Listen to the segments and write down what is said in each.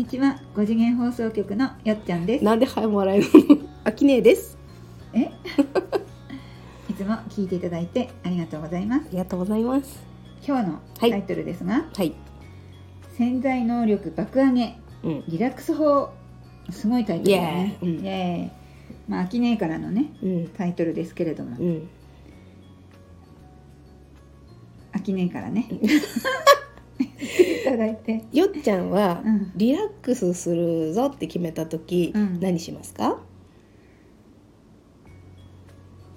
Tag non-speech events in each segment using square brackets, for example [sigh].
にちは5次元放送局のよっちゃんです。なんではいもらえるの？あきねえです。え？[laughs] いつも聞いていただいてありがとうございます。ありがとうございます。今日のタイトルですが、はい。潜在能力爆上げうん。リラックス法。すごいタイトルだね。イエーイ。うん。まあ秋ねえからのねうん。タイトルですけれども。うん。秋ねえからね [laughs] いただいて。よっちゃんはうん。リラックスするぞって決めた時、うん。何しますか？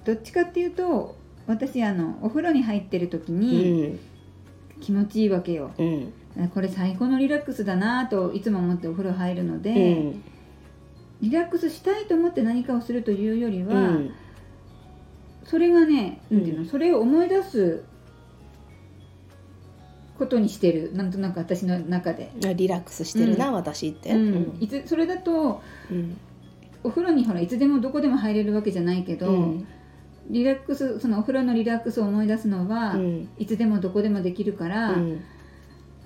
どっちかっていうと私あのお風呂に入ってる時うにん。気持ちいいわけよ、うん。これ最高のリラックスだなといつも思ってお風呂入るので、うん。リラックスしたいと思って何かをするというよりは、うん。それがね、なんていうのうん。それを思い出すことにしてる。なんとなく私の中で、あリラックスしてるな、うん。私って、うん。いつそれだとうん。お風呂にほらいつでもどこでも入れるわけじゃないけど、うん。リラックスそのお風呂のリラックスを思い出すのは、うん。いつでもどこでもできるから、うん。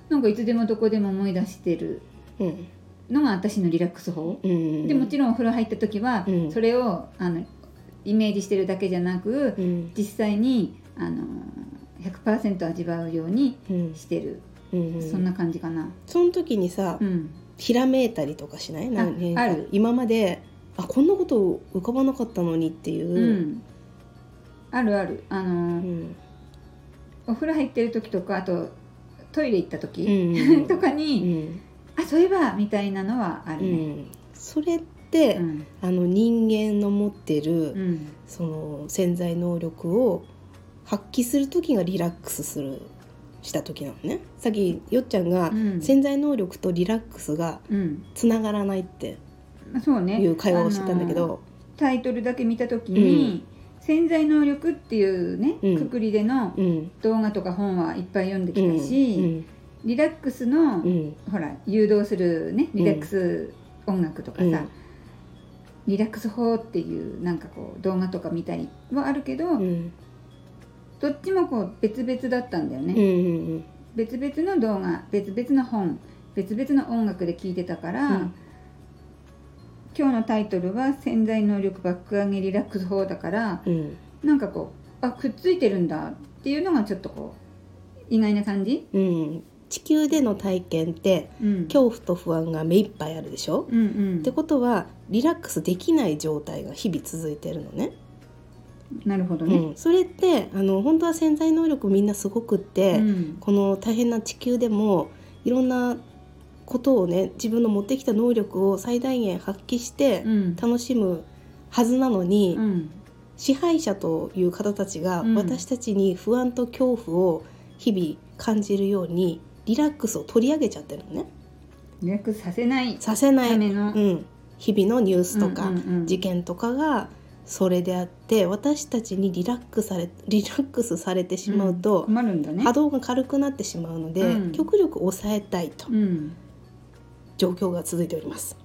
なんかいつでもどこでも思い出してる。うん。のが私のリラックス法、うん。でもちろんお風呂入った時は、うん。それをあのイメージしてるだけじゃなく、うん。実際にあの100%味わうようにうんしてる、うん。そんな感じかな。その時にさ、うん、ひらめいたりとかしない？なある。今まであこんなこと浮かばなかったのにっていう。う、ん、あるある。あの、うん。お風呂入ってる時とかあとトイレ行った時、[laughs] うんとかうに、ん。あそういえばみたいなのはあるうね。ん。それって、うん。あの人間の持ってる、うん。その潜在能力を発揮する時がリラックスするした時なのね。さっきよっちゃんが、うん。潜在能力とリラックスがうん。つながらないってまあそうね。いう会話をしてたんだけあのど、タイトルだけ見た時に、潜在能力っていうね、うん。くくりでのうん。動画とか本はいっぱい読んできうん。たし、リラックスの、うん。ほら誘導するねリラックス音楽とかさ、うん。リラックス法っていうなんかこう動画とか見たりはあるけど、うんどっちもこう別々だったんだよね、うんうん別々の動画別々の本別々の音楽で聴いてたから、うん。今日のタイトルは「潜在能力爆上げリラックス法」だからうん。なんかこうあくっついてるんだっていうのがちょっとこう意外な感じ、うん。地球での体験ってうん、恐怖と不安が目いっぱいあるでしょ、うんうん。ってことはリラックスできない状態が日々続いてるのね。なるほどね、うん、それってあの本当は潜在能力みんなすごくって、うん。この大変な地球でもいろんなことをね自分の持ってきた能力を最大限発揮してうん。楽しむはずなのに、うん。支配者という方たちがうん。私たちに不安と恐怖を日々感じるようにリラックスを取り上げちゃってるのね。リラックスさせないさせない、ための。うん、日々のニュースとか、事件とかがそれであって私たちにリラックスされリラックスされてしまうと、困るんだね。波動が軽くなってしまうので、うん。極力抑えたいとうん。状況が続いております。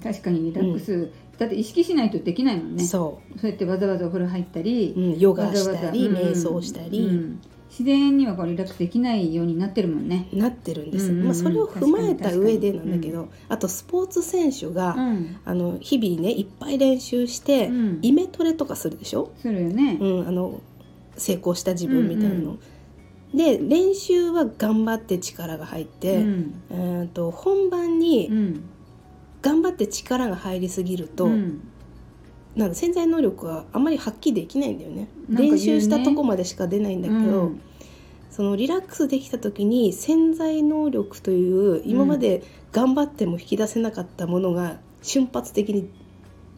確かにリラックス、だって意識しないとできないもんね。そそうやってわざわざお風呂入ったりヨガしたり、瞑想したり、うん自然にはこうリラックスできないようになってるもんね。なってるんです、うんうんうん。まあ、それを踏まえた上でなんだけ確ど、あとスポーツ選手が、うん。あの日々ねいっぱい練習して、うん。イメトレとかするでしょ、するよね。うん、あの成功した自分みたいなの。うんうん。で練習は頑張って力が入って、うん。えーと本番にうん。頑張って力が入りすぎると、うんなんか潜在能力はあまり発揮できないんだよね。ね。練習したとこまでしか出ないんだけど、うん。そのリラックスできた時に潜在能力という今まで頑張っても引き出せなかったものが瞬発的に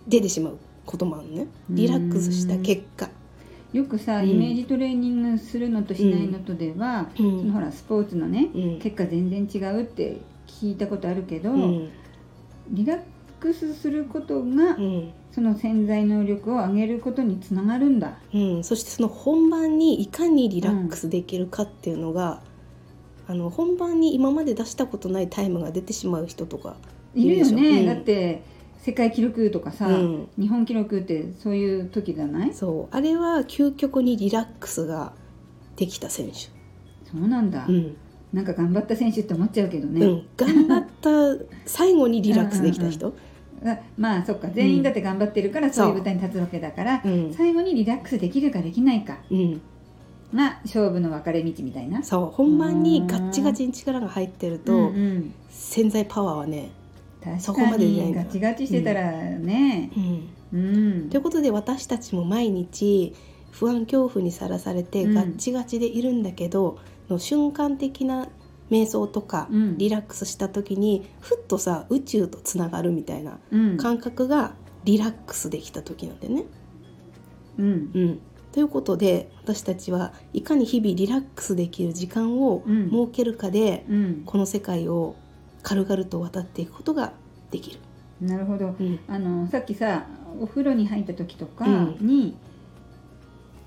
出てしまうこともあるのね。リラックスした結果。よくさ、うんイメージトレーニングするのとしないのとでは、うん。そのほらスポーツのね、うん。結果全然違うって聞いたことあるけど、うん。リラックスすることが、うんその潜在能力を上げることにつながるんだ。うん、そしてその本番にいかにリラックスできるかっていうのが、あの本番に今まで出したことないタイムが出てしまう人とかいるよね、うん。だって世界記録とかさ、うん。日本記録ってそういう時じゃない？そう。あれは究極にリラックスができた選手、そうなんだ、うん、なんか頑張った選手って思っちゃうけどね、うん、頑張った最後にリラックスできた人。あまあそっか全員だって頑張ってるからそういう舞台に立つわけだから、う。ん。最後にリラックスできるかできないか。うん、が勝負の分かれ道みたいな。そう本番にガッチガチに力が入ってると、うんうん。潜在パワーはね、そこまでじゃないガチガチしてたらね。うん、うん、ということで私たちも毎日不安恐怖にさらされてうん。ガッチガチでいるんだけど、の瞬間的な瞑想とか、うん。リラックスした時にふっとさ宇宙とつながるみたいなうん。感覚がリラックスできた時なんでね。うん。うん、ということで私たちはいかに日々リラックスできる時間をうん。設けるかで、うん。この世界を軽々と渡っていくことができる。なるほど。うん。あのさっきさお風呂に入った時とかうん。に、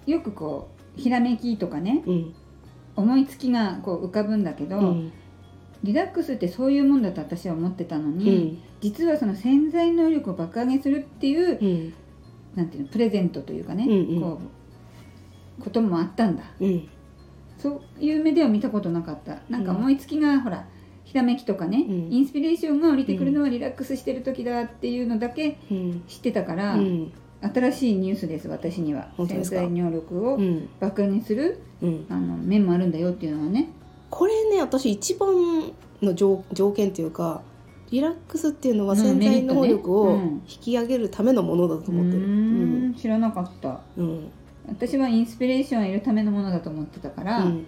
よくこうひらめきとかねうん思いつきがこう浮かぶんだけど、うん。リラックスってそういうもんだと私は思ってたのうに、ん。実はその潜在能力を爆上げするっていう、うん。なんていうのプレゼントというかね、うんうん。こうこともあったんだ。うん。そういう目では見たことなかった。なんか思いつきが、ほらひらめきとかね、うん。インスピレーションが降りてくるのはリラックスしてる時だっていうのだけうん。知ってたから、うん新しいニュースです私には。潜在能力をうん。爆上げするうん。あの面もあるんだよっていうのはね。これね私一番の条条件っていうかリラックスっていうのはうん潜在能力を引き上げるためのものだと思ってる。うーん。知らなかった。うん。私はインスピレーションを得るためのものだと思ってたから、うん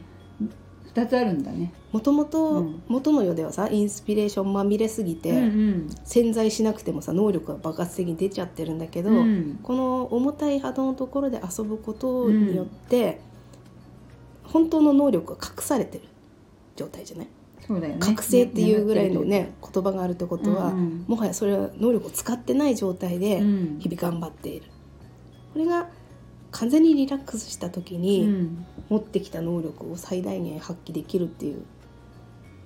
2つあるんだね。もともとうん。元の世ではさインスピレーションまみれすぎて、うんうん。潜在しなくてもさ能力が爆発的に出ちゃってるんだけど、うん。この重たい波動のところで遊ぶことによって、本当の能力が隠されてる状態じゃない？そうだよね。覚醒っていうぐらいのね言葉があるってことは、うんうん。もはやそれは能力を使ってない状態でうん。日々頑張っている、これが完全にリラックスした時うにん。持ってきた能力を最大限発揮できるっていう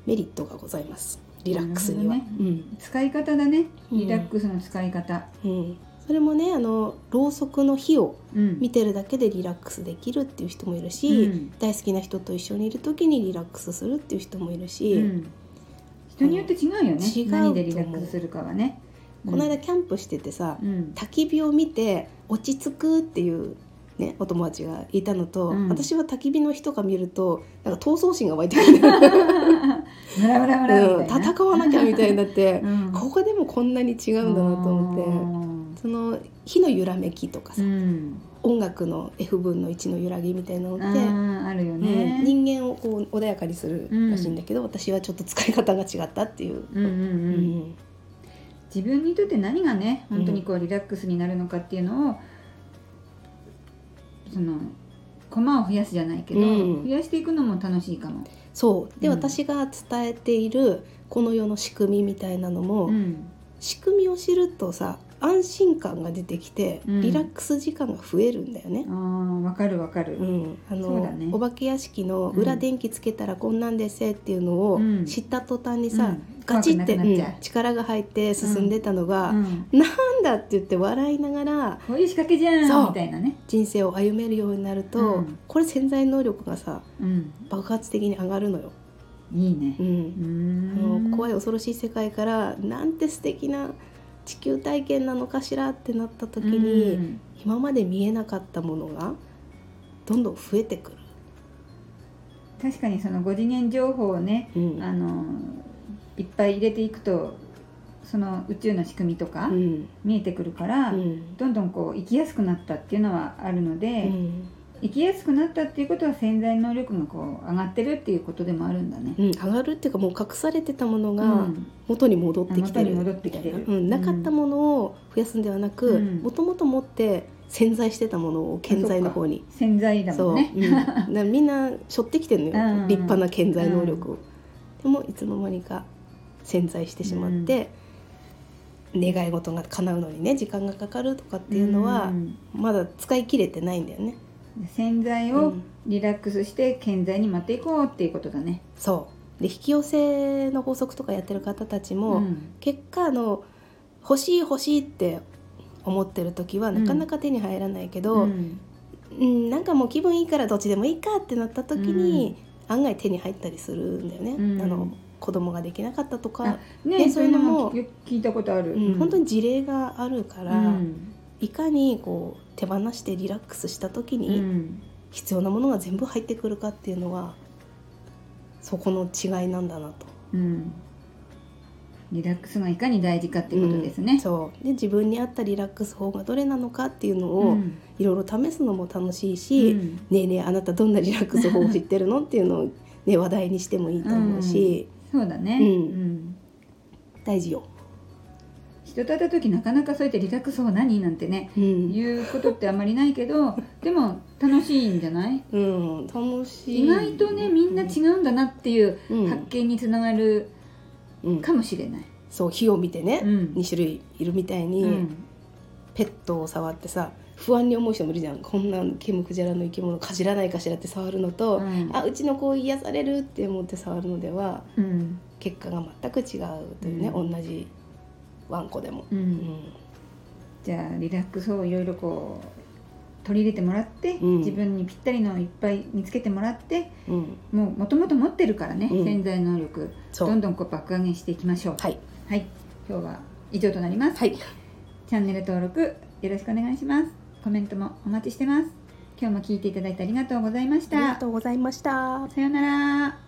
メリットがございます。リラックスには。なるほど使い方だね。リラックスの使い方。うん。うんそれもねあのろうそくの火をうん。見てるだけでリラックスできるっていう人もいるし、うん。大好きな人と一緒にいる時にリラックスするっていう人もいるし、うん。人によって違うよね、違う何でリラックスするかはね。この間キャンプしててさ、うん。焚き火を見て落ち着くっていう、ね、お友達がいたのと、うん。私は焚き火の人が見るとなんか闘争心が湧いてくる、[laughs] 戦わなきゃみたいになって、[laughs] うん。ここでもこんなに違うんだなと思ってその火の揺らめきとかさ、うん。音楽の F 分の1の揺らぎみたいなのって、あるよね、うん人間をこう穏やかにするらしいんだけど、私はちょっと使い方が違ったっていう。うんうんうん。うん。自分にとって何がね本当にこうリラックスになるのかっていうのを、その駒を増やすじゃないけど、うん。増やしていくのも楽しいかも。そう。で、うん。私が伝えているこの世の仕組みみたいなのも、うん。仕組みを知るとさ安心感が出てきて、うん。リラックス時間が増えるんだよね。あ。ーわかるわかる。うん、あの、そうだね。お化け屋敷の裏電気つけたらこんなんですせっていうのをうん。知った途端にさ、うん。ガチって、力が入って進んでたのが、うん。なんだって言って笑いながらこういう仕掛けじゃんみたいなね。人生を歩めるようになると、うん。これ潜在能力がさうん、爆発的に上がるのよ。いいね。う。ん。あの怖い恐ろしい世界からなんて素敵な地球体験なのかしらってなった時に、うん。今まで見えなかったものがどんどん増えてくる。確かにその5次元情報をね、うん。あのいっぱい入れていくとその宇宙の仕組みとかうん。見えてくるから、うん。どんどんこう生きやすくなったっていうのはあるので、うん生きやすくなったっていうことは潜在能力がこう上がってるっていうことでもあるんだね。うん、上がるっていうかもう隠されてたものうがん。元に戻ってきてる。元に戻ってきてる。みたいなうん、なかったものを増やすんではなくうん。もともと持って潜在してたものを健在の方に潜在だそう、もんね。う。ん、だからみんな背負ってきてるのよ、うん。立派な潜在能力を、でもいつの間にか潜在してしまって、願い事が叶うのにね時間がかかるとかっていうのは、ん。まだ使い切れてないんだよね潜在をうん。リラックスして健在に持っていこうっていうことだね。そう。で引き寄せの法則とかやってる方たちも、うん。結果あの欲しい欲しいって思ってる時はうん。なかなか手に入らないけうど、ん。うんなんかもう気分いいからどっちでもいいかってなった時に、案外手に入ったりするんだよね、うん。あの子供ができなかったとか。あ、ねねそういうのも聞いたことある、うん。本当に事例があるから、うん。いかにこう手放してリラックスした時うにん。必要なものが全部入ってくるかっていうのはそこの違いなんだなと。うん。リラックスがいかに大事かっていうことですね、うん。そう。で自分に合ったリラックス法がどれなのかっていうのをうん。いろいろ試すのも楽しいし、うん。ねえねえあなたどんなリラックス法を知ってるのっていうのを、ね、話題にしてもいいと思うし、そうだね、うん。うん。大事よ。人と会った時なかなかそうやってリラックス法何？なんてねうん。言うことってあんまりないけど [laughs] でも楽しいんじゃない？うん、楽しい。意外とねみんな違うんだなっていううん。発見につながるうん。かもしれない、そう火を見てね、うん。2種類いるみたいに、うん。ペットを触ってさ不安に思う人もいるじゃん。こんなケムクジャラの生き物かじらないかしらって触るのと、うん。あうちの子癒されるって思って触るのではうん。結果が全く違うというね、う同じワンコでも。うん。うんじゃあリラックスをいろいろこう取り入れてもらって、うん。自分にぴったりのをいっぱい見つけてもらってうん。もうもともと持ってるからね、うん。潜在能力。どんどんこう爆上げしていきましょう。はい、はい。今日は以上となります、はい、チャンネル登録よろしくお願いします。コメントもお待ちしてます。今日も聞いていただいてありがとうございましありがたとうございました。さようなら